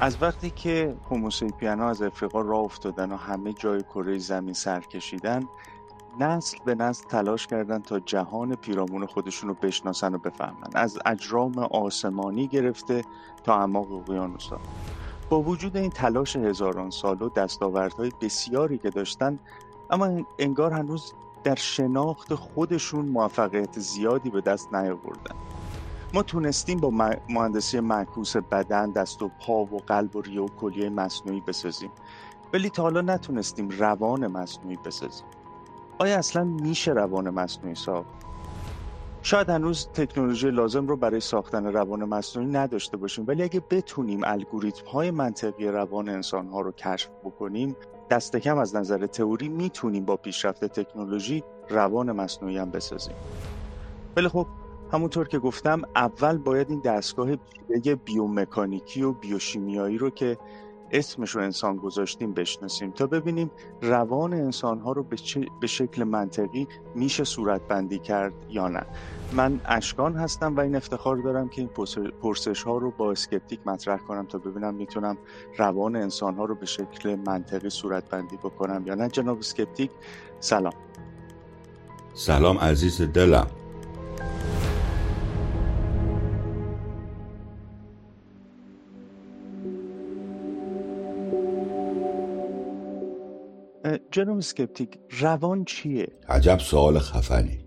از وقتی که هوموسیپین ها از افریقا راه افتادن و همه جای کره زمین سر کشیدن نسل به نسل تلاش کردن تا جهان پیرامون خودشون رو بشناسن و بفهمن. از اجرام آسمانی گرفته تا اعماق اقیانوسها. با وجود این تلاش هزاران سال و دستاوردهای بسیاری که داشتن اما انگار هنوز در شناخت خودشون موفقیت زیادی به دست نیاوردن. ما تونستیم با مهندسی معکوس بدن دست و پا و قلب و ریه و کلیه مصنوعی بسازیم. ولی تا حالا نتونستیم روان مصنوعی بسازیم. آیا اصلا میشه روان مصنوعی ساخت؟ شاید هنوز تکنولوژی لازم رو برای ساختن روان مصنوعی نداشته باشیم ولی اگه بتونیم الگوریتم های منطقی روان انسان ها رو کشف بکنیم دست کم از نظر تئوری می‌تونیم با پیشرفت تکنولوژی روان مصنوعی هم بسازیم. ولی خب همونطور که گفتم اول باید این دستگاه بیومکانیکی و بیوشیمیایی رو که اسمش رو انسان گذاشتیم بشناسیم تا ببینیم روان انسان ها رو به, شکل منطقی میشه صورت بندی کرد یا نه. من اشکان هستم و این افتخار دارم که این پرسش ها رو با اسکپتیک مطرح کنم تا ببینم می‌تونم روان انسان ها رو به شکل منطقی صورت بندی بکنم یا نه. جناب اسکپتیک سلام. سلام عزیز دلم. جناب سکپتیک روان چیه؟ عجب سوال خفنی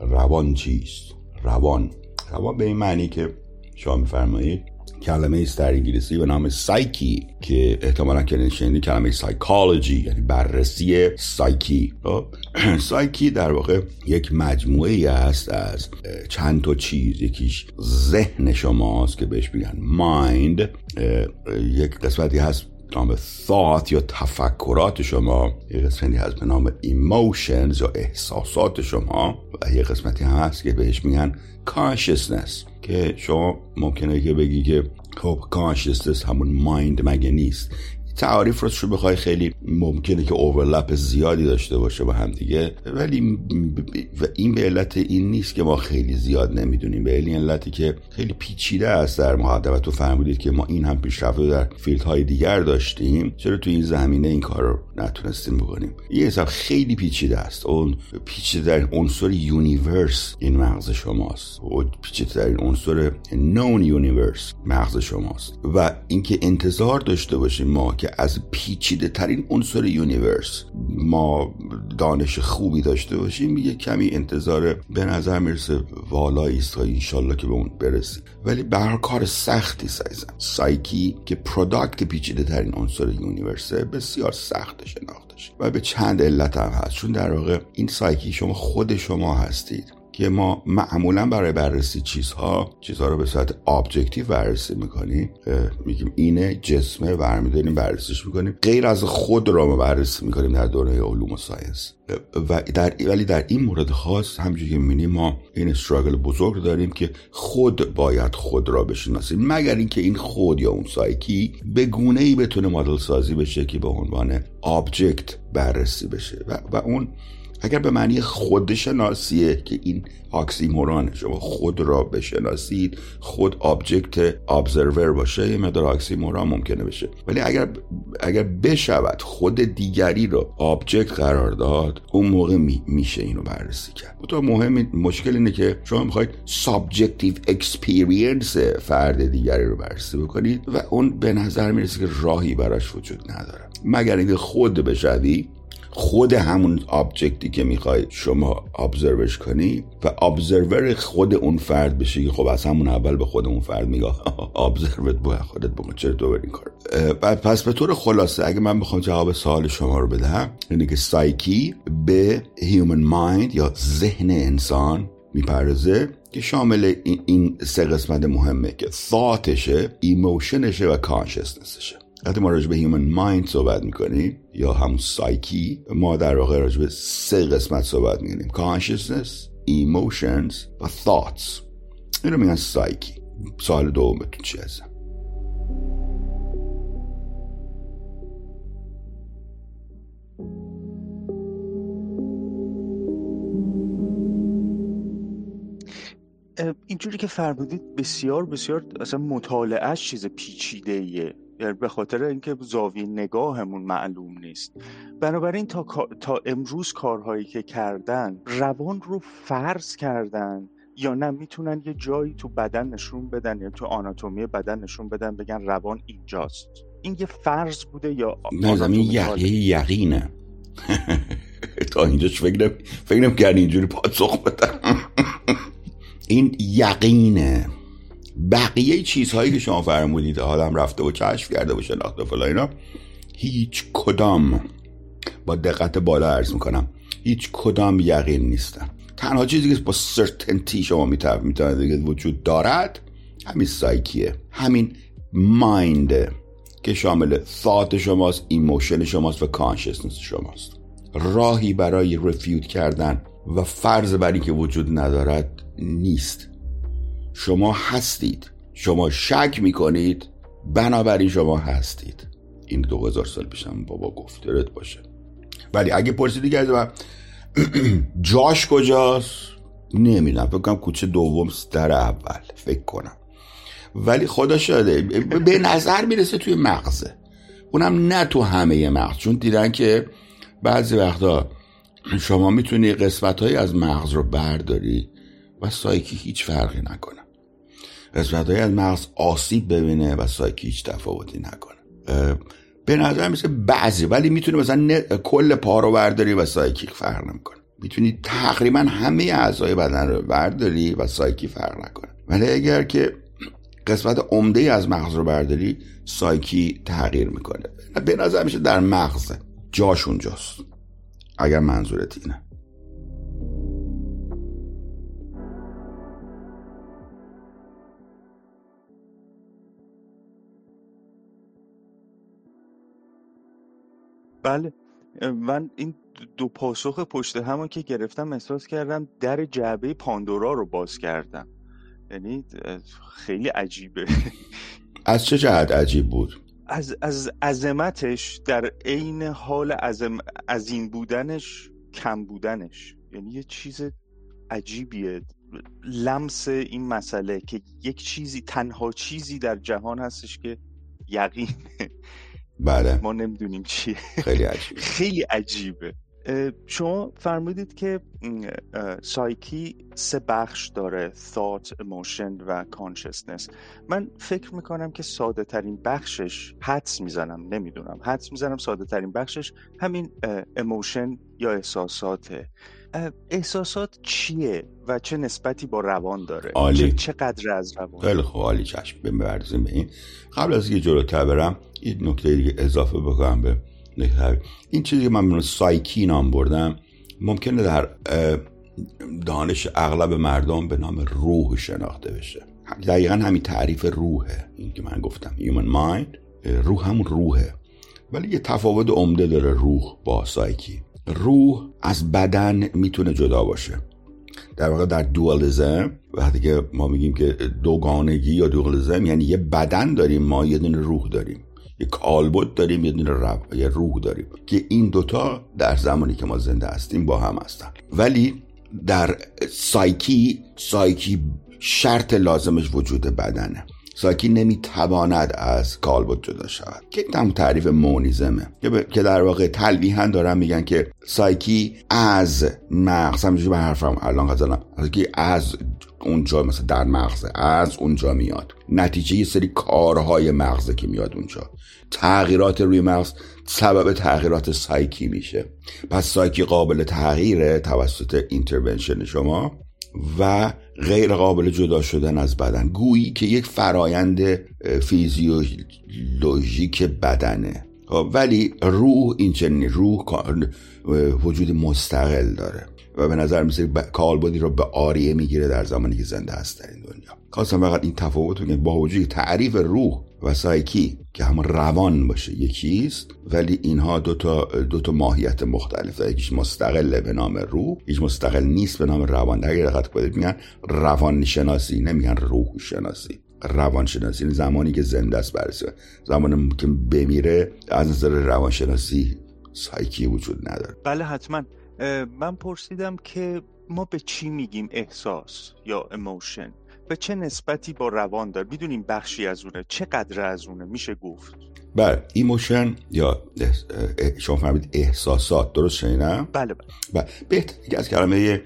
روان چیست؟ روان روان به این معنی که شما میفرمایید کلمه است در انگلیسی به نام سایکی که احتمالا که شنیدید کلمه سایکولوژی یعنی بررسی سایکی خب؟ سایکی در واقع یک مجموعه است از چند تا چیز یکیش ذهن شماست که بهش میگن مایند یک قسمتی هست نام thought یا تفکرات شما یه قسمتی هست به نام emotions یا احساسات شما. و یه قسمتی هم هست که بهش میگن consciousness که شما ممکنه که بگی که خب consciousness همون مایند مگه نیست؟ تعاریف رو بخوای خیلی ممکنه که overlap زیادی داشته باشه با هم دیگه. ولی و این به علت این نیست که ما خیلی زیاد نمی‌دونیم. به علتی که خیلی پیچیده است در مقدمت تو فهمیدید که ما این همه پیشرفت در های دیگر داشتیم. چرا تو این زمینه این کار رو نتونستیم بکنیم؟ یه حساب خیلی پیچیده است. اون پیچیده ترین عنصر universe این مغز شماست. و پیچیده ترین عنصر known universe مغز شماست. و اینکه انتظار داشته باشیم ما که از پیچیده ترین عنصر universe ما دانش خوبی داشته باشیم یه کمی انتظار به نظر می‌رسه والایی است تا انشالله که به اون برسیم. ولی به کار سختی سایزم psyche که product پیچیده ترین عنصر universe ه بسیار سخت شناختش و به چند علت هم هست. چون در واقع این سایکی شما خود شما هستید. که ما معمولا برای بررسی چیزها چیزها رو به صورت objective بررسی می‌کنیم میگیم اینه جسمه برمیداریم بررسیش می‌کنیم. غیر از خود را ما بررسی می‌کنیم در دوره علوم و science. و در ولی در این مورد خاص همونجوری که می‌بینیم ما این struggle بزرگ داریم که خود باید خود را بشناسیم. مگر اینکه این خود یا اون سایکی به گونه ای بتونه مدل سازی بشه که به عنوان object بررسی بشه. و, و اون اگر به معنی خودشناسیه که این oxymoron شما خود را بشناسید خود object observer باشه یه مقدار oxymoron ممکنه بشه. ولی اگر اگر بشود خود دیگری رو object قرار داد اون موقع میشه اینو بررسی کرد. تو مهم مشکل اینه که شما می‌خواید subjective experience فرد دیگری رو بررسی بکنید و اون به نظر می‌رسه که راهی براش وجود نداره. مگر اینکه خود بشوی خود همون object ی که می‌خوای شما observe ش کنی و observer خود اون فرد بشه که خب از همون اول به خود اون فرد میگه observe ت رو خودت بکن چرا تو این کار پس به طور خلاصه اگه من بخوام جواب سوال شما رو بدم اینه که سایکی به human mind یا ذهن انسان می‌پردازه که شامل این, سه قسمت مهمه که ثاتشه emotion شه و consciousness شه وقتی ما راجع به human mind صحبت می‌کنیم یا همون سایکی ما در واقع راجع به سه قسمت صحبت می‌کنیم. consciousness emotions و thoughts. این رو میگن سایکی سال دومتون چی هستم اینجوری که فرمودید بسیار بسیار اصلا مطالعهش چیز پیچیده ایه به خاطر اینکه زاویه نگاهمون معلوم نیست. بنابراین تا, تا امروز کارهایی که کردن روان رو فرض کردن یا نه می‌تونن یه جایی تو بدن نشون بدن یا تو آناتومی بدن نشون بدن بگن روان اینجاست. این یه فرض بوده یا نه یه یقینه. تا اینجا فکر فکر کردی اینجوری پاسخ بدم. این یقینه. بقیه چیزهایی که شما فرمودید آدم رفته و کشف کرده و شناخته فلا اینا هیچ کدام با دقت بالا عرض می‌کنم هیچ کدام یقین نیستن. تنها چیزی که با certainty شما می‌تونید وجود دارد همین سایکیه همین mind که شامل ثات شماست emotion شماست و consciousness شماست. راهی برای refute کردن و فرض بر اینکه وجود ندارد نیست. شما هستید. شما شک می‌کنید. بنابراین شما هستید. این دو هزار سال پیشم بابا گفترت باشه. ولی اگه پرسیدی که و جاش کجاست؟ نمی‌دونم. فکر کنم کوچه دوم در اول. فکر کنم. ولی خدا شده به نظر می‌رسه توی مغزه. اونم نه تو همه مغز. چون دیدن که بعضی وقتا شما می‌تونی قسمت از مغز رو برداری و سایکی هیچ فرقی نکنه. قسمت از مغز آسیب ببینه و سایکی هیچ تفاوتی نکنه. به نظر مثل بعضی ولی می‌تونی مثلا کل پا رو برداری و سایکی فرق نمی‌کنه. می‌تونی تقریبا همه اعضای بدن رو برداری و سایکی فرق نکنه. ولی اگر که قسمت عمده از مغز رو برداری سایکی تغییر می‌کنه. به نظر میشه در مغزه جاش اونجاست. اگر منظورت اینه. بله. من این دو پاسخ پشت همون که گرفتم احساس کردم در جعبه پاندورا رو باز کردم. یعنی خیلی عجیبه. از چه جهت عجیب بود؟ از از عظمتش در عین حال عظم عظیم بودنش کم بودنش. یعنی یه چیز عجیبیه. لمس این مسئله که یک چیزی تنها چیزی در جهان هستش که یقینه. بله. ما نمی‌دونیم چیه. خیلی عجیبه. خیلی عجیبه. شما فرمودید که سایکی سه بخش داره thought, emotion و consciousness. من فکر می‌کنم که ساده ترین بخشش حدس می‌زنم نمی‌دونم. حدس می‌زنم ساده ترین بخشش همین emotion یا احساساته. احساسات چیه و چه نسبتی با روان داره؟ عالی. چقدر از روان؟ خیلی خوب عالی چشم. ببرزیم به این. قبل از اینکه جلوتر برم این نکته دیگه اضافه بکنم به این چیزی که من سایکی نام بردم ممکنه در دانش اغلب مردم به نام روح شناخته بشه. دقیقا همین تعریف روحه. این که من گفتم human mind. روح همون روحه. ولی یه تفاوت عمده داره روح با سایکی. روح از بدن می‌تونه جدا باشه. در واقع در دوالزم وقتی که ما میگیم که دوگانگی یا دوالزم یعنی یه بدن داریم ما یه دونه روح داریم. یه کالبد داریم یه دونه یه روح داریم. که این دوتا در زمانی که ما زنده هستیم با هم هستن. ولی در سایکی سایکی شرط لازمش وجود بدنه. سایکی نمی‌تواند از کالبد جدا شود. که این تعریف مونیزمه. که در واقع تلویحا دارن میگن که سایکی از مغز همینجوری به حرفم الان قضا سایکی از اونجا مثلا در مغزه از اونجا میاد. نتیجه یه سری کارهای مغزه که میاد اونجا. تغییرات روی مغز سبب تغییرات سایکی میشه. پس سایکی قابل تغییره توسط intervention شما. و غیر قابل جدا شدن از بدن. گویی که یک فرایند فیزیولوژیک بدنه. خب، ولی روح این چنین روح وجود مستقل داره و به نظر میسه کالبدی رو به آریه می‌گیره در زمانی که زنده هست در این دنیا. خواستم فقط این تفاوت بگم. با وجود تعریف روح و سایکی که هم روان باشه. یکیست ولی اینها دو تا دو تا ماهیت مختلف. یکیش مستقل به نام روح هیچ مستقل نیست به نام روان. اگر دقت کنید میگن روان شناسی نمیگن روح شناسی روان شناسی زمانی که زنده است برسه زمانی که بمیره از نظر روان شناسی سایکی وجود نداره. بله حتما. من پرسیدم که ما به چی میگیم احساس یا emotion به چه نسبتی با روان داره؟ می‌دونیم بخشی از اونه. چقدر از اونه؟ میشه گفت. بله. emotion یا شما فرمودید احساسات. درست شنیدم؟ بله بله. بله. بهتر از کلمه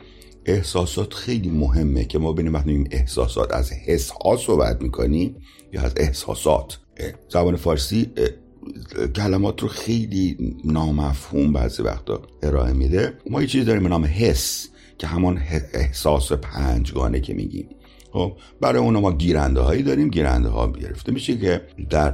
احساسات خیلی مهمه که ما ببینیم وقتی احساسات از حس ها صحبت می‌کنیم یا از احساسات. زبان فارسی کلمات رو خیلی نامفهوم بعضی وقتا ارائه میده. ما یه چیزی داریم به نام حس که همان احساس پنجگانه که میگیم. خب برای اون ما گیرنده هایی داریم گیرنده ها گرفته میشه که در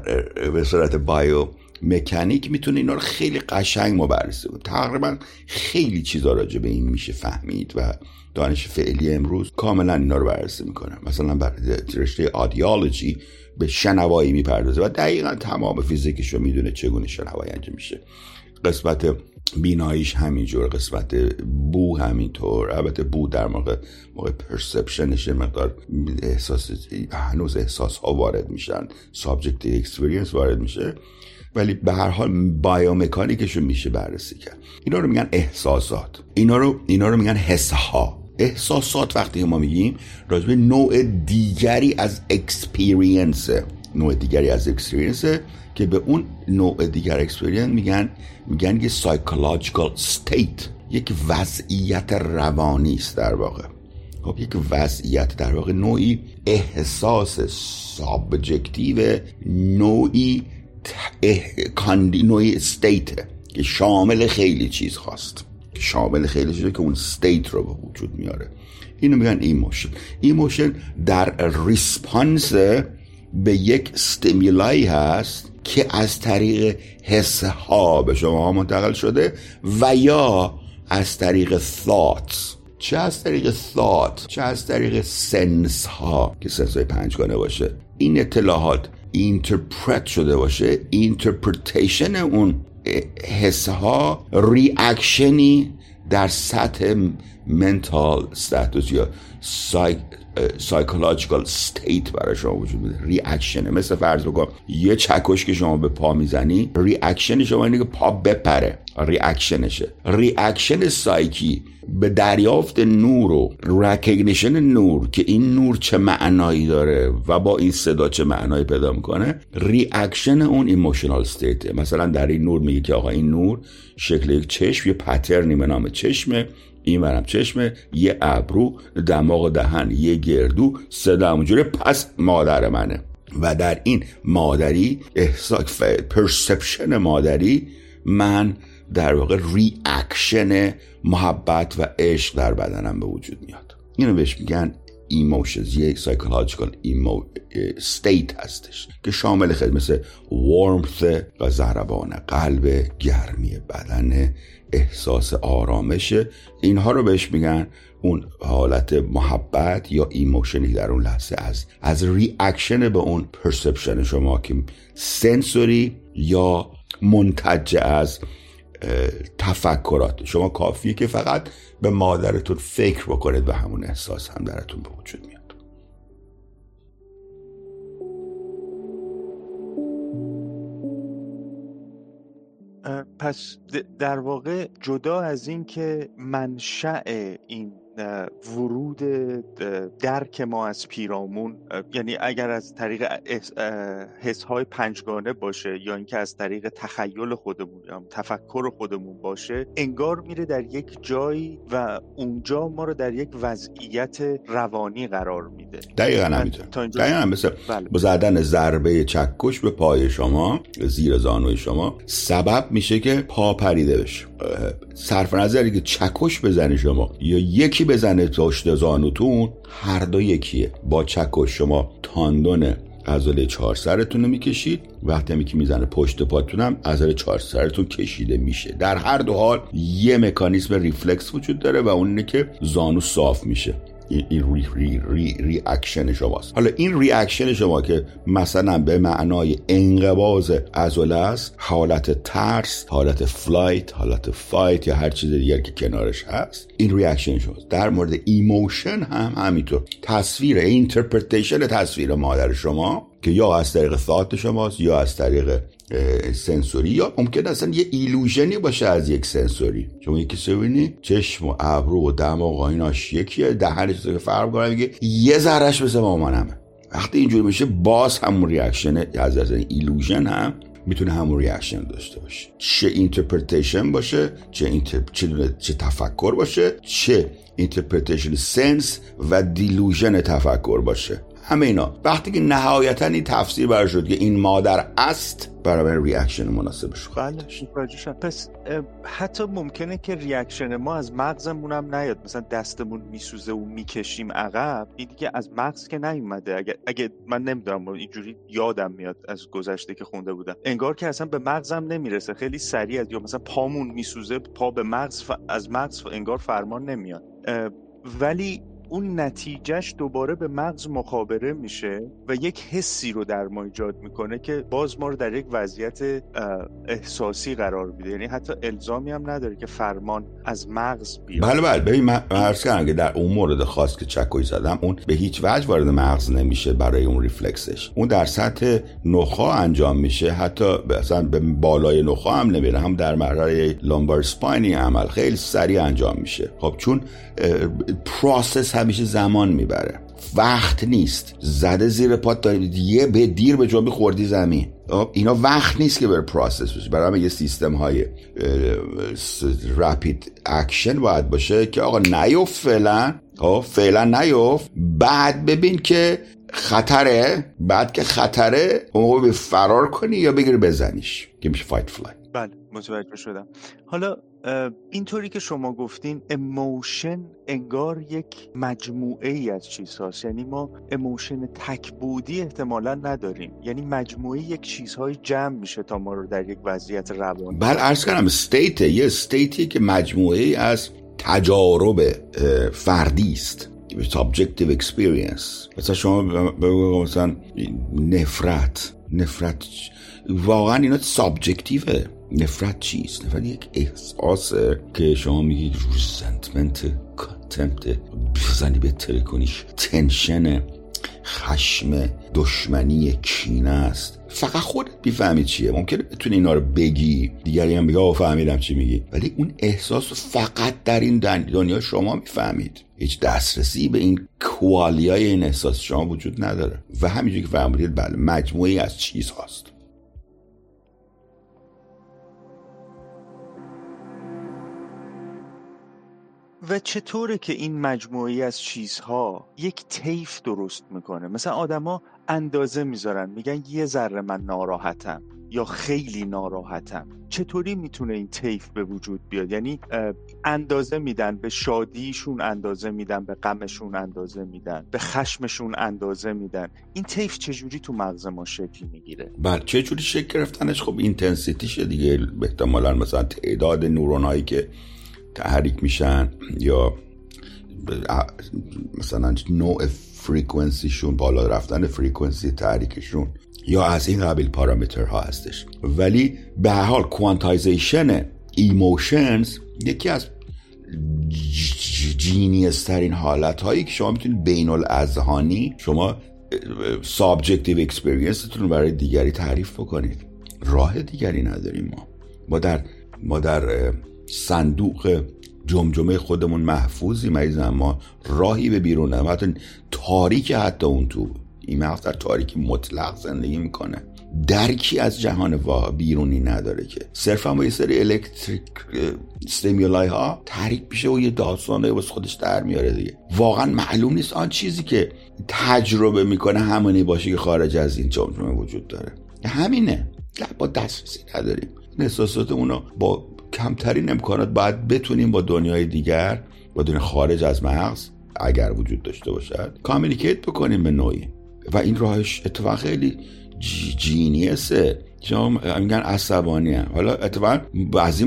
به صورت بایو مکانیک می‌تونه اینا رو خیلی قشنگ ما بررسی کنه. تقریبا خیلی چیزا راجع به این میشه فهمید و دانش فعلی امروز کاملا اینا رو بررسی می‌کنه. مثلا بر رشته audiology به شنوایی می‌پردازه و دقیقا تمام فیزیکش رو می‌دونه چگونه شنوایی انجام میشه. قسمت بیناییش همینجور قسمت بو همینطور. البته بو در موقع موقع perception ش مقدار احساس هنوز احساس ها وارد میشن subjective experience وارد میشه. ولی به هر حال biomechanic ش رو میشه بررسی کرد. اینا رو میگن احساسات. اینا رو اینا رو میگن حس ها احساسات وقتی ما میگیم راجع به نوع دیگری از experience نوع دیگری از experience که به اون نوع دیگر experience میگن میگن یه psychological state یک وضعیت روانی است در واقع. خب یک وضعیت در واقع نوعی احساس subjective نوعی condi نوعی state که شامل خیلی چیزهاست. که شامل خیلی چیزه که اون state رو به وجود میاره. اینو میگن emotion emotion در response به یک stimuli ای هست که از طریق حس ها به شما ها منتقل شده و یا از طریق thoughts. چه از طریق thought چه از طریق sense ها که sense های پنجگانه باشه. این اطلاعات interpret شده باشه. interpretation اون حس ها reaction ی در سطح mental status یا psychological state برای شما وجود میده. reaction ه مثل فرض بکن یه چکش که شما به پا می‌زنی reaction شما اینه که پا بپره. reaction شه reaction psyche به دریافت نور و recognition نور که این نور چه معنایی داره و با این صدا چه معنایی پیدا می‌کنه reaction اون emotional state مثلا در این نور میگه که آقا این نور شکل یک چشم یه pattern ی به نام چشمه. این ورم چشمه یه ابرو دماغ دهن یه گردو صدا همونجوره پس مادر منه. و در این مادری احساس perception مادری من در واقع reaction محبت و عشق در بدنم به وجود میاد. اینو بهش میگن emotions یک psychological emo state هستش که شامل خیلی مثل warmth و ضربان قلب گرمی بدن احساس آرامشه اینها رو بهش میگن اون حالت محبت یا emotion ی در اون لحظه از از reaction به اون perception شما که sensory یا منتج از تفکرات. شما کافیه که فقط به مادرتون فکر بکنید و همون احساس هم درتون به وجود میاد. پس در واقع جدا از این که منشأ این ورود درک ما از پیرامون یعنی اگر از طریق حس های پنجگانه باشه یا اینکه از طریق تخیل خودمون یا تفکر خودمون باشه انگار میره در یک جایی و اونجا ما رو در یک وضعیت روانی قرار میده. دقیقا همینطور. دقیقا مثل بله. زدن ضربه چکش به پای شما زیر زانوی شما سبب میشه که پا پریده بشه. صرف نظری که چکش بزنی شما. یا یکی بزنه پشت زانوتون هر دو یکیه. با چکش شما تاندون عضله چهار سرتون رو می‌کشید. وقتی که می‌زنه پشت پاتونم عضله چهار سرتون کشیده میشه. در هر دو حال یه مکانیزم ریفلکس وجود داره و اون اینه که زانو صاف میشه. این re re re reaction شماست. حالا این reaction شما که مثلا به معنای انقباز عضله است حالت ترس حالت flight حالت fight یا هر چیز دیگر که کنارش هست این reaction شماست. در مورد emotion هم همینطور. تصویر interpretation تصویر مادر شما که یا از طریق ثات شماست یا از طریق sensory. یا ممکن اصلا یه illusion ی باشه از یک sensory. شما یکی ببینی چشم و ابرو و دماغ و ایناش یکیه دهنش که فرق کنه میگه یه ذرهش مثل مامانمه وقتی اینجوری میشه باز همون reaction از از illusion هم می‌تونه همون reaction داشته باشه. چه interpretation باشه چه, inter... چه, چه تفکر باشه چه interpretation sense و delusion تفکر باشه. همه اینا. وقتی که نهایتا این تفسیر برای شد که این مادر است برای reaction مناسبش بله پس حتی ممکنه که reaction ما از مغزمون هم نیاد. مثلا دستمون میسوزه و می‌کشیم عقب این دیگه از مغز که نیومده. اگه, اگه من نمی‌دونم اینجوری یادم میاد از گذشته که خونده بودم. انگار که اصلا به مغزم نمی‌رسه. خیلی سریع یا مثلا پامون میسوزه پا به مغز از مغز انگار فرمان نمیاد. ولی اون نتیجهش دوباره به مغز مخابره میشه و یک حسی رو در ما ایجاد می‌کنه که باز ما رو در یک وضعیت احساسی قرار میده. یعنی حتی الزامی هم نداره که فرمان از مغز بیاد. بله بله. ببین من عرض کردم که در اون مورد خاص که چکوی زدم اون به هیچ وجه وارد مغز نمیشه برای اون ریفلکسش. اون در سطح نخا انجام میشه. حتی مثلا به بالای نخا هم نمیره. هم در مرحله لامبار سپاینی عمل خیلی سریع انجام میشه. خب چون process همیشه زمان می‌بره. وقت نیست. زده زیر پات دارید یه به دیر به جنبی خوردی زمین. خب، اینا وقت نیست که بر process بشه. برای یه سیستم های rapid action باید باشه که آقا نیفت فعلا. خب فعلا نیفت بعد ببین که خطره. بعد که خطره اون موقع فرار کنی یا بگیر بزنیش. که میشه fight flight بله متوجه شدم. حالا اینطوری که شما گفتین emotion انگار یک مجموعه ای از چیزهاست. یعنی ما emotion تک‌بعدی احتمالا نداریم. یعنی مجموعه یک چیزهای جمع میشه تا ما رو در یک وضعیت روانی بله عرض کنم state یه state ی که مجموعه ای از تجارب فردی است. Subjective experience. مثلا شما بگو مثلا نفرت. نفرت واقعا اینا subjective ه نفرت چیست؟ نفرت یک احساسه که شما میگید resentment contempt بزنی بهتره کنیش tension خشم دشمنی کینه است. فقط خودت می‌فهمی چیه. ممکنه بتونی اینا رو بگی. دیگری هم بگه فهمیدم چی میگی. ولی اون احساس فقط در این دنیا شما می‌فهمید. هیچ دسترسی به این qualia ی این احساس شما وجود نداره. و همینجوری که فهمیدید بله مجموعی از چیز هاست و چطوره که این مجموعی از چیزها یک طیف درست می‌کنه؟ مثلا آدما اندازه می‌ذارن میگن یه ذره من ناراحتم یا خیلی ناراحتم. چطوری می‌تونه این طیف به وجود بیاد؟ یعنی اندازه میدن به شادیشون اندازه میدن به غمشون اندازه میدن به خشمشون اندازه میدن. این طیف چجوری تو مغز ما شکل می‌گیره؟ بله چجوری شکل گرفتنش؟ خب اینتنسیتیشه دیگه. احتمالا مثلا تعداد نورونایی که تحریک میشن یا مثلا نوع frequency شون بالا رفتن frequency تحریکشون یا از این قبیل پارامترها هستش. ولی به هر حال quantization emotions یکی از genius ترین حالت هایی که شما می‌تونید بین الاذهانی شما subjective experience تون رو برای دیگری تعریف بکنید. راه دیگری نداریم ما. ما در ما در صندوق جمجمه خودمون محفوظی مریض ما راهی به بیرون نه حتی تاریک حتی اون تو. این مغز در تاریکی مطلق زندگی می‌کنه. درکی از جهان بیرونی نداره که. صرفا با یه سری الکتریک استیمیولای ها تحریک میشه و یه داستانه واسه خودش در میاره دیگه. واقعا معلوم نیست آن چیزی که تجربه می‌کنه همونی باشه که خارج از این جمجمه وجود داره. همینه. با دسترسی نداریم. احساسات اونو با کمترین امکانات باید بتونیم با دنیای دیگر با دنیا خارج از مغز اگر وجود داشته باشد کامیلیکیت بکنیم به نوعی. و این راهش اتفاق خیلی جینیسه. شما میگن عصبانی هم. حالا اتفاقا بعضی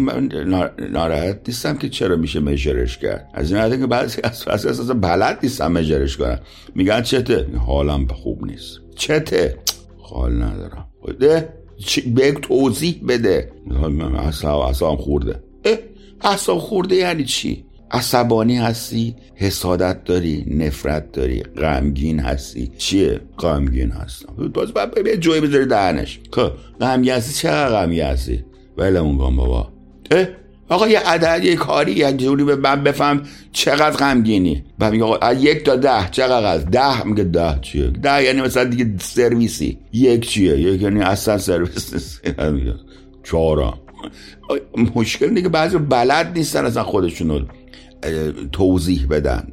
ناراحت نیستم که چرا میشه مجرش کرد. از این که بعضی از اساس بلد نیستم مجرش کنم. میگن چته؟ حالم خوب نیست. چته؟ حال ندارم. ده. به توضیح بده. اصلا اصلا خورده. اصلا خورده یعنی چی؟ عصبانی هستی؟ حسادت داری؟ نفرت داری؟ غمگین هستی؟ چیه؟ غمگین هستم. باز یه جوی بذاری دهنش. خب غمگین هستی؟ چقدر غمگین هستی؟ ولمون کن بابا. اه؟ آقا یه عدد یه کاری یه جوری به من بفهم چقدر غمگینی. بعد میگه آقا یک تا ده چقدر از ده؟ میگه ده چیه؟ ده یعنی مثلا دیگه سرویسی. یک چیه؟ یک یعنی اصلا سرویس نیست. چهارم. مشکل دیگه بعضی بلد نیستن اصلا خودشونو توضیح بدن.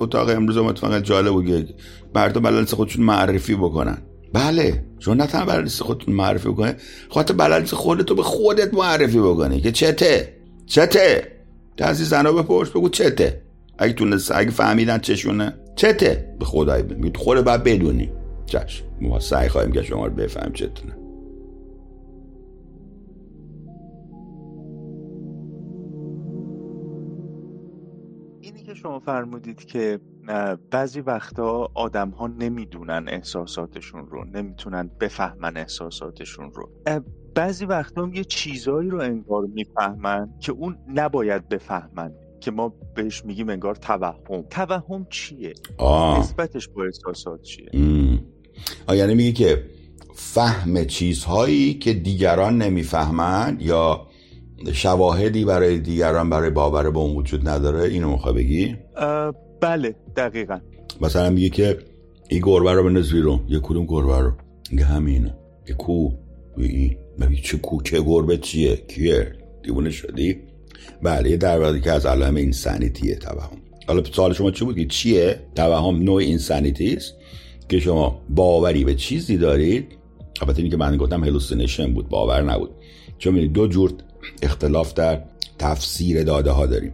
اتاق امروز متفقا جالب بود مردم بلد خودشون معرفی بکنن. بله. چون نه تنها بلد خودتون معرفی بکنه خاطر بلد خودتو به خودت معرفی بکنی که چته؟ چته؟ از زنا بپرس بگو چته. اگه تونست اگه فهمیدن چشونه چته. به خدای بگو. خود باید بدونی. چشم ما سعی خواهیم که شما رو بفهم چتونه. اینی که شما فرمودید که بعضی وقتا آدم ها نمی‌دونن احساساتشون رو نمی‌تونن بفهمن احساساتشون رو. بعضی وقتا هم یه چیزایی رو انگار می‌فهمن که اون نباید بفهمن که ما بهش میگیم انگار توهم. توهم چیه؟ نسبتش با احساسات چیه؟ آه یعنی میگی که فهم چیزهایی که دیگران نمی‌فهمن یا شواهدی برای دیگران برای باور به اون وجود نداره اینو می‌خوای بگی؟ بله دقیقا. مثلا میگه که این گربه رو بنداز بیرون یه کدوم گربه رو؟ میگه همینه. یه کو این چه کو که گربه چیه؟ کیه؟ دیوونه شدی؟ بله در که از علائم insanity ه توهم. حالا سوال شما چی بود که چیه؟ توهم نوع insanity است؟ که شما باوری به چیزی دارید؟ البته اینکه من گفتم hallucination بود باور نبود. چون دو جور اختلاف در تفسیر داده ها داریم.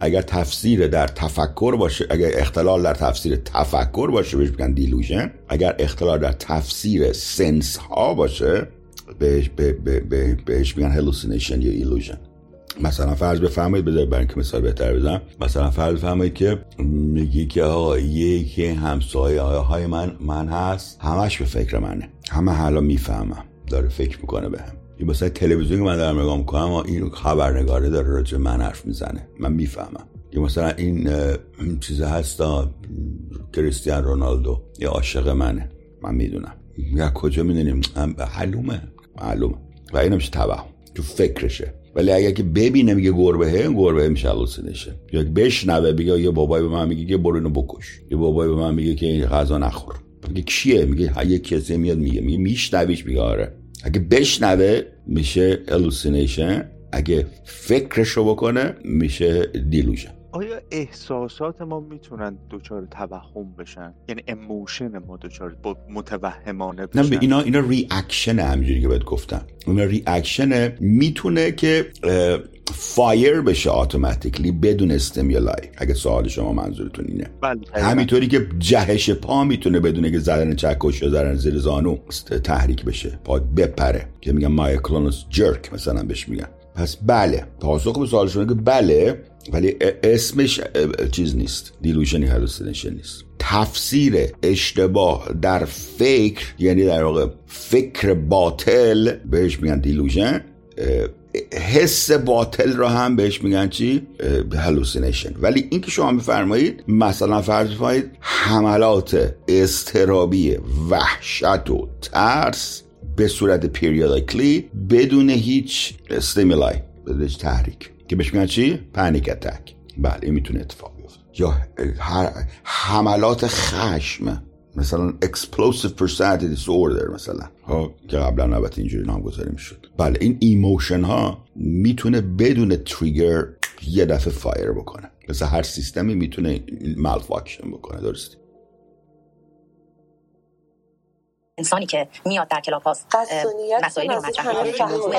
اگر تفسیر در تفکر باشه اگر اختلال در تفسیر تفکر باشه بهش میگن delusion اگر اختلال در تفسیر sense ها باشه بهش, به بهش میگن hallucination یا illusion مثلا فرض بفرمایید بذارید برای که مثال بهتر بزنم. مثلا فرض بفرمایید که میگی که آقا یکی همسایه های من من هست. همش به فکر منه. همه حالا می‌فهمم. داره فکر می‌کنه بهم. این مثلا تلویزیون که من دارم نگاه می‌کنم این خبرنگاره داره راجع من حرف می‌زنه. من می‌فهمم. یا مثلا این چیز هستا کریستیانو رونالدو. یه عاشق منه. من می‌دونم. یا کجا می‌دونیم؟ معلومه معلومه. و این میشه توهم. تو فکرشه. ولی اگر که ببینه میگه گربه گربه میشه نشه. یا بشنوه بگه یه بابای به من میگه که برو اینو بکش. یه بابای به من میگه که این غذا نخور. میگه کیه میگه یه کسی میاد میگه. میگه میشنویش میگه آره. اگه بشنوه میشه hallucination اگه فکرشو بکنه میشه delusion آیا احساسات ما می‌تونن دچار توهم بشن؟ یعنی emotion ما دچار متوهمانه بشن؟ نه اینا اینا ریاکشن همینجوری که بهت گفتم. اینا reaction می‌تونه که fire بشه automatically بدون stimuli اگه سوال شما منظورتون اینه. بله همینطوری که جهش پا می‌تونه بدونه که زدن چکش یا زدن زیر زانو تحریک بشه. پا بپره. که میگن myoclonus jerk مثلا بهش میگن. پس بله پاسخ به سوال شما که بله ولی اسمش چیز نیست. delusion ه hallucination نیست. تفسیر اشتباه در فکر یعنی در واقع فکر باطل بهش میگن delusion حس باطل رو هم بهش میگن چی؟ hallucination ولی این که شما میفرمایید مثلا فرض بفرمایید حملات اضطرابی وحشت و ترس به صورت periodically بدون هیچ stimuli بدون هیچ تحریک. که بهش میگن چی؟ panic attack بله این می‌تونه اتفاق بیفته. یا حملات خشم مثلا explosive personality disorder مثلا. ها که قبلا البته اینجوری نامگذاری می‌شد. بله این emotion ها می‌تونه بدون trigger یه دفعه fire بکنه. مثل هر سیستمی می‌تونه malfunction بکنه درستی انسانی که میاد در کلاب هاوس مسائلی رو مطرح می‌کنه. که موضوع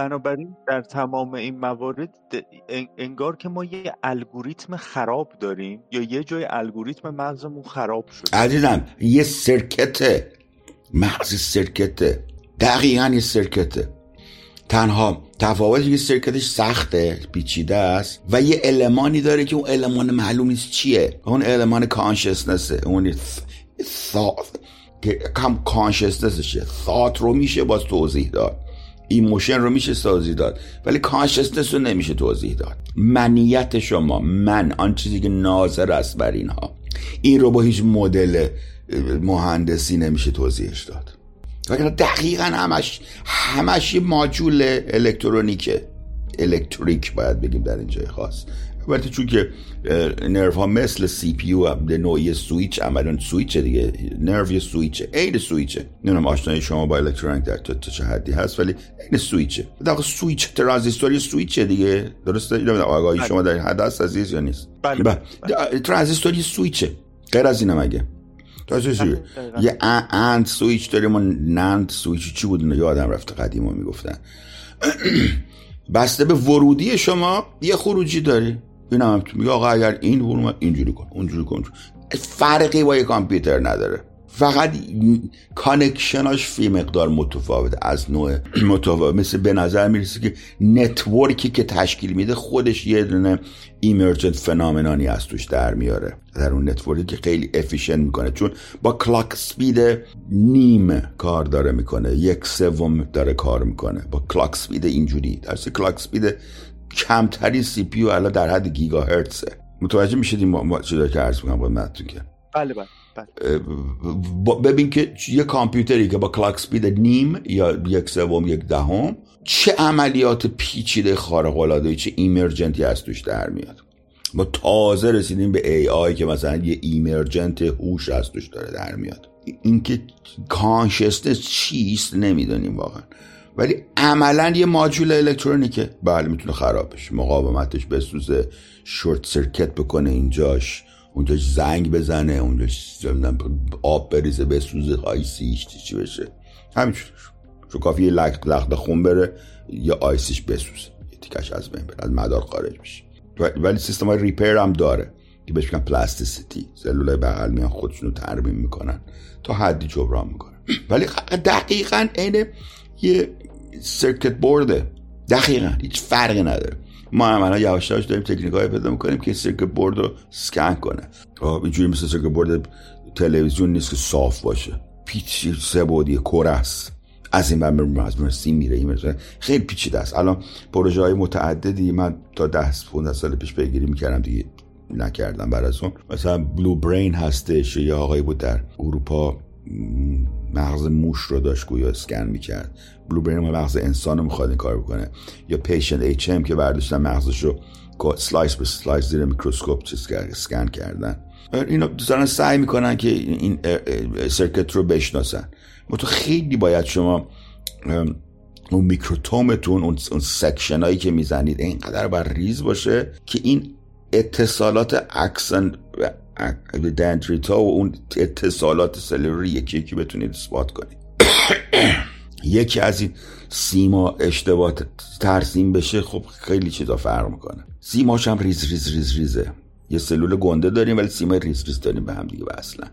بنابراین در تمام این موارد انگار که ما یه الگوریتم خراب داریم یا یه جای الگوریتم مغزمون خراب شد عزیزم یه سرکته مغز سرکته دقیقا یه سرکته تنها تفاوتی که سرکتش سخته پیچیده است و یه المانی داره که اون المان معلوم نیست چیه. اون المان کانشسنسه اون که کم consciousness شه thought رو میشه باز توضیح داد. emotion رو میشه توضیح داد ولی consciousness رو نمیشه توضیح داد. منیت شما من آن چیزی که ناظر است بر اینها. این رو با هیچ مدل مهندسی نمیشه توضیحش داد. وگرنه دقیقا همش همش یه ماجول الکترونیکه. الکتریک باید بگیم در اینجای خاص. البته چون که nerve ها مثل CPU به نوعی سویچ عملا سویچ دیگه nerve یه سویچه عین سویچه. نمی‌دونم آشنایی شما با الکترونیک در تا چه حدی هست ولی عین سویچه. در سویچ ترانزیستوری سویچه دیگه. درسته؟ نمی‌دونم آگاهی بله. شما در حد هست عزیز یا نیست؟ بله, بله. بله. ترانزیستوری سویچه. غیر از اینم اگه یه AND switch داریم و NAND switch. چی بود یادم رفته قدیم می‌گفتن. بسته به ورودی شما یه خروجی داری. این هم میگه آقا اگر این ورود اینجوری کن اونجوری کن. فرقی با یه کامپیوتر نداره. فقط connection اش فی مقدار متفاوت از نوع متفاوت. مثل به نظر می‌رسه که network ی که تشکیل میده خودش یه دونه emergent phenomenon ی از توش در میاره. در اون network ی که خیلی efficient می‌کنه. چون با clock speed نیم کار داره می‌کنه. یک سوم داره کار می‌کنه. با clock speed اینجوری. در clock speed کمترین CPU الان در حد گیگا هرتزه متوجه میشید این چیزا که عرض می‌کنم باید که؟ بله بله ببین که یه کامپیوتری که با clock speed نیم یا یک سوم یک دهم چه عملیات پیچیده خارق العاده چه emergent ی از توش در میاد. ما تازه رسیدیم به AI که مثلا یه emergent هوش از توش داره در میاد. اینکه consciousness چیست نمی‌دونیم واقعا. ولی عملا یه ماجول الکترونیکه. بله می‌تونه خراب بشه. مقاومتش بسوزه short circuit بکنه اینجاش اونجاش زنگ بزنه اونجاش آب بریزه بسوزه IC ش چی بشه. همینجور شو کافی لخته خون بره یا IC ش بسوزه. یه تیکش از بین بره از مدار خارج میشه ولی سیستم های repair هم داره که بهش میگن plasticity. سلولای بغل میان خودشون رو ترمیم می‌کنن تا حدی جبران می‌کنن. ولی دقیقا عین یه سرکت بورده. دقیقا هیچ فرقی نداره. ما عملا یواش یواش داریم تکنیک های پیدا می‌کنیم که سرکت بورد رو سکن کنه. خب، اینجوری مثل سرکت بورد تلویزیون نیست که صاف باشه. پیچ سه بودی است. از این بر از مرسی میره این خیلی پیچیده است. الان پروژه های متعددی من تا ده 15 سال پیش پیگیری می‌کردم دیگه نکردم برای اون مثلا Blue Brain هستش یا آقایی بود در اروپا مغز موش رو داشت گویا اسکن می‌کرد. Blue مغز انسان رو می‌خواد این کار بکنه؟ یا patient H.M. که برداشتن مغزش رو slice به slice زیر میکروسکوپ چیز اسکن کردن. اینا دارن سعی می‌کنن که این circuit رو بشناسن. تو خیلی باید شما اون microtome تون اون section هایی که می‌زنید اینقدر بر ریز باشه که این اتصالات axon dendrite ا و اون اتصالات سلولی یکی یکی بتونید اثبات کنید. یکی از این سیما اشتباه ترسیم بشه خب خیلی چیزا فرق می‌کنه. سیماش هم ریز ریز ریز ریزه. یه سلول گنده داریم ولی سیما ریز ریز داریم به هم دیگه اصلا.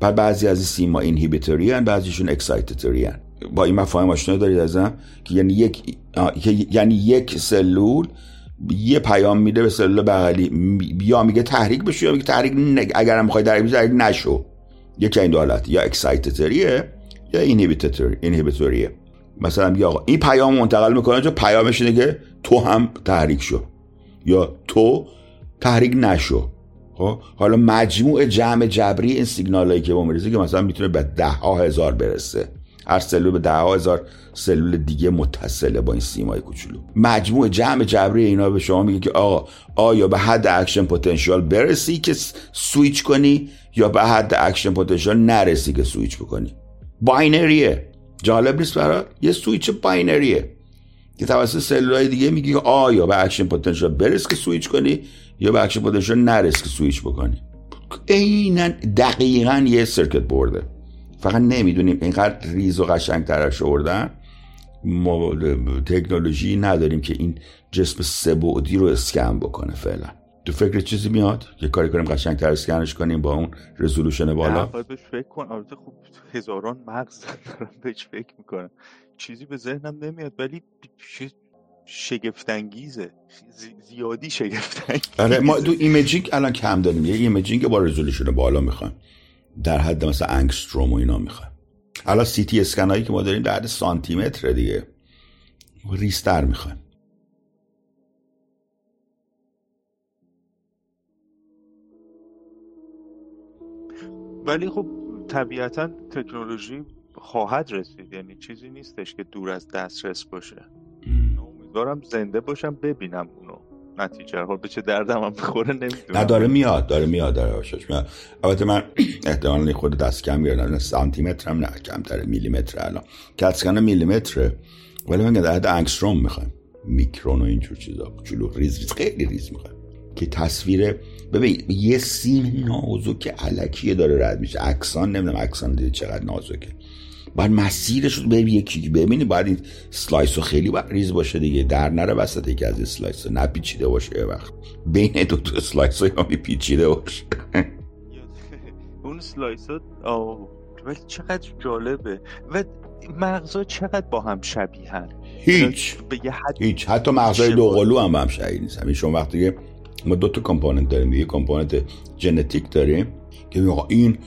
بعد بعضی از این سیما inhibitory هن بعضیشون excitatory هن با این مفاهیم آشنایی دارید ازم؟ که یعنی یک یعنی یک سلول یه پیام میده به سلول بغلی یا میگه تحریک بشه یا میگه تحریک نگ... اگر می‌خوای تحریک تحریک نشو. یکی این دو حالت یا اکسایتتریه یا اینهیبیتوریه مثلا میگه آقا این پیام منتقل می‌کنه چون پیامش اینه که تو هم تحریک شو یا تو تحریک نشو. خب؟ حالا مجموع جمع جبری این سیگنال هایی که با می‌رسه که مثلا می‌تونه به ده ها هزار برسه. هر سلول به ده هزار سلول دیگه متصله با این سیمای کوچولو. مجموع جمع جبری اینا به شما میگه که آقا آیا به حد action potential برسی که سویچ کنی یا به حد action potential نرسی که سویچ بکنی؟ binary ه. جالب نیست برات؟ یه سویچ binary ه. که توسط سلولای دیگه میگه آیا به action potential برس که سویچ کنی یا به action potential نرس که سویچ بکنی؟ عینا دقیقا یه سرکت برده فقط نمی‌دونیم. اینقدر ریز و قشنگ ترش آوردن. ما تکنولوژی نداریم که این جسم سبودی رو اسکن بکنه فعلا. تو فکر چیزی میاد؟ یه کاری کنیم قشنگ تر اسکنش کنیم با اون رزولوشن بالا؟ باید بهش فکر کن البته خب هزاران مغز دارم بهش فکر می‌کنم چیزی به ذهنم نمیاد ولی شگفتانگیزه. زیادی شگفت‌انگیزه. آره ما تو imaging الان کم داریم. یه imaging با resolution بالا می‌خوایم. در حد مثلا انگستروم و اینا می‌خوایم الان سی تی اسکن هایی که ما داریم در حد سانتی متر دیگه. ریزتر می‌خوایم. ولی خب طبیعتا تکنولوژی خواهد رسید. یعنی چیزی نیستش که دور از دسترس باشه. امیدوارم زنده باشم ببینم اونو. نتیجه. رو به چه دردم هم بخوره نمی‌دونم. نه داره میاد داره میاد داره باشش میاد. البته من احتمالا خود دست کم بیارم. سانتی متر هم نه کمتر میلیمتر الان. CAT scan میلیمتره. ولی من در حد انگستروم می‌خوایم میکرون و اینجور چیزا. کوچولو ریز ریز خیلی ریز می‌خوایم که تصویر ببین یه سیم نازک الکیه داره رد میشه. axon نمی‌دونم axon دیدی چقدر نازکه. باید مسیرش رو ببین یکی ببینی باید این slice رو خیلی باید ریز باشه دیگه. در نره وسط یکی از این slice رو. نپیچیده باشه یه وقت. بین دو تا slice ها پیچیده باشه. اون slice ها ولی چقدر جالبه. و مغزا چقدر با هم شبیهن؟ هیچ. هیچ. حتی مغزای دو قلو هم با هم شبیه نیستن. شما وقتی ما دو تا component داریم. یه component ژنتیک داریم که این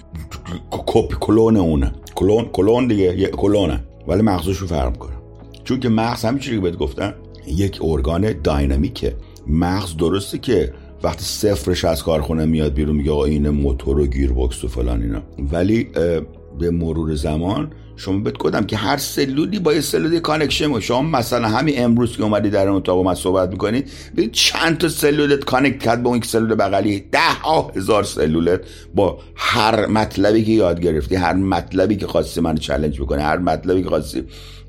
کپی کلون اونه. clone clone دیگه یه کلونه. ولی مغزش رو کنه. چون که مغز همینجوری که بهت گفتم یک ارگان dynamic ه مغز درسته که وقتی صفرش از کارخونه میاد بیرون میگه آقا این موتور و گیربکس و فلان اینا. ولی به مرور زمان شما بهت گفتم که هر سلولی با یه سلول connection و شما مثلا همین امروز که اومدی در اون اتاق من صحبت می‌کنی ببین چند تا سلولت connect کرد با اون سلول بغلی. ده ها هزار سلولت با هر مطلبی که یاد گرفتی هر مطلبی که خواستی من چالش بکنی هر مطلبی که خواستی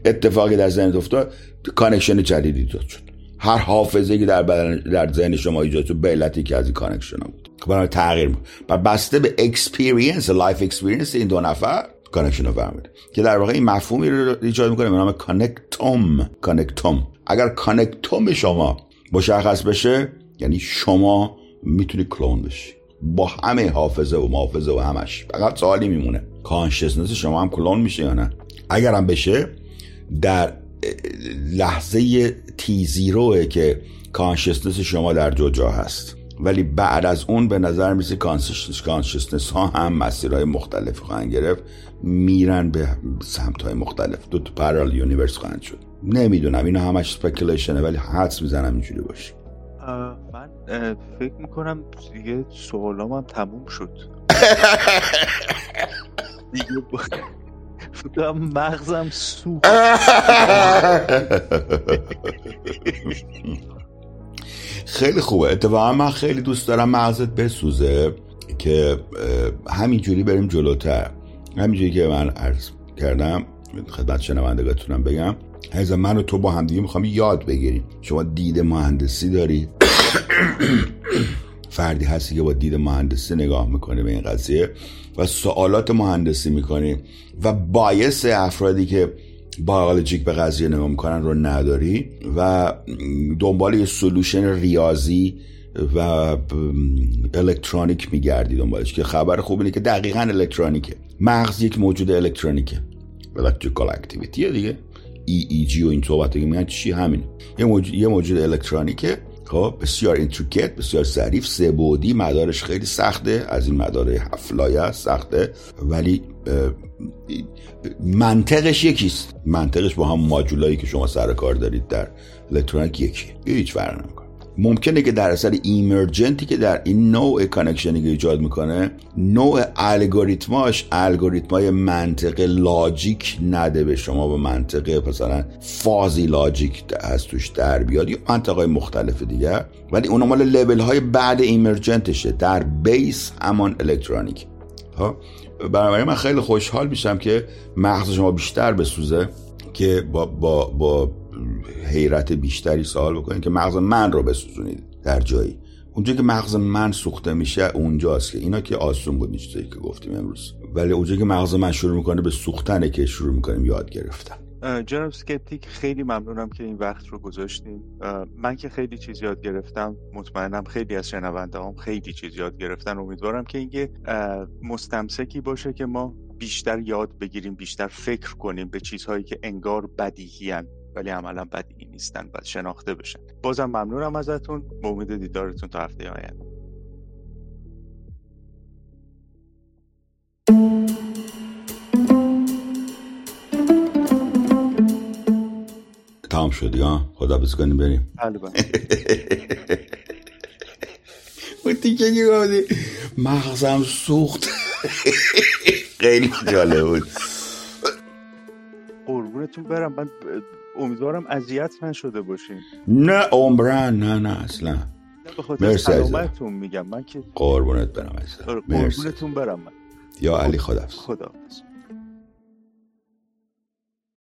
اتفاقی در ذهنت افتاد connection جدیدی داد شد. هر حافظه که در بدن در ذهن شما ایجاد شد به که از این connection بود. برای تغییر. بود بسته به experience life experience این دو نفر. connection فهمیده که در واقع این مفهومی رو ایجاد می‌کنه به نام connectome. connectome. اگر connectome شما مشخص بشه یعنی شما می‌تونی کلون بشی. با همه حافظه و محافظه و همش. فقط سوالی میمونه. consciousness شما هم کلون میشه یا نه؟ اگر هم بشه در لحظه T zero ه که consciousness شما در جا هست. ولی بعد از اون به نظر میرسه consciousness ها هم مسیرهای مختلف خواهند گرفت. میرن به سمت های مختلف. دو تا parallel universe خواهند شد. نمی‌دونم اینو همش speculation ه ولی حدس می‌زنم اینجوری باشه. من فکر می‌کنم دیگه سوالام هم تموم شد. دیگه با... مغزم سو خیلی خوبه. اتفاقا من خیلی دوست دارم مغزت بسوزه که همینجوری بریم جلوتر. همینجوری که من عرض کردم خدمت شنوندگاتونم بگم. از من و تو با همدیگه می‌خوام یاد بگیریم. شما دید مهندسی داری. فردی هستی که با دید مهندسی نگاه می‌کنه به این قضیه و سوالات مهندسی می‌کنی و باعث افرادی که بایولوژیک به قضیه نگاه می‌کنن رو نداری و دنبال یه سلوشن ریاضی و الکترونیک میگردی دنبالش که خبر خوب اینه که دقیقا الکترونیکه. مغز یک موجود الکترونیکه. electrical activity دیگه. EEG و این صحبت که میگن چی؟ همین. یه موجود, یه موجود الکترونیکه. خب بسیار intricate بسیار ظریف سه بعدی مدارش خیلی سخته از این مدار هفت سخته ولی منطقش یکیست. منطقش با هم ماجولایی که شما سر کار دارید در الکترونیک یکی. هیچ فرق نمی‌کنه. ممکنه که در اثر emergent ی که در این نوع connection ی که ایجاد می‌کنه نوع الگوریتماش الگوریتمای منطق لاجیک نده به شما به منطقه مثلا فازی لاجیک از توش در بیاد یا منطقه مختلف دیگه ولی اون مال لول های بعد ایمرجنتشه در بیس همان الکترونیک. ها بنابراین من خیلی خوشحال میشم که مغز شما بیشتر بسوزه که با, با, با حیرت بیشتری سوال بکنید که مغز من رو بسوزونید. در جایی. اونجا که مغز من سوخته میشه اونجاست که. اینا که آسون بود نیست که گفتیم امروز. ولی اونجا که مغز من شروع می‌کنه به سوختنه که شروع می‌کنیم یاد گرفتن. جناب سکپتیک خیلی ممنونم که این وقت رو گذاشتیم من که خیلی چیز یاد گرفتم مطمئنم خیلی از شنونده هم خیلی چیز یاد گرفتن. امیدوارم که اینکه مستمسکی باشه که ما بیشتر یاد بگیریم بیشتر فکر کنیم به چیزهایی که انگار بدیهی ولی عملا بدیهی نیستن و شناخته بشن. بازم ممنونم ازتون. به امید دیدارتون تا هفته آینده. تمام شدی ها خدا کنیم بریم. بله بله. اون تیکه که مغزم سوخت. خیلی جالب بود. قربونتون برم. من امیدوارم اذیت نشده باشین. نه عمرن نه نه اصلا. مرسی سلامتون میگم. من که قربونت برم قربونتون برم. من یا علی خدا خدا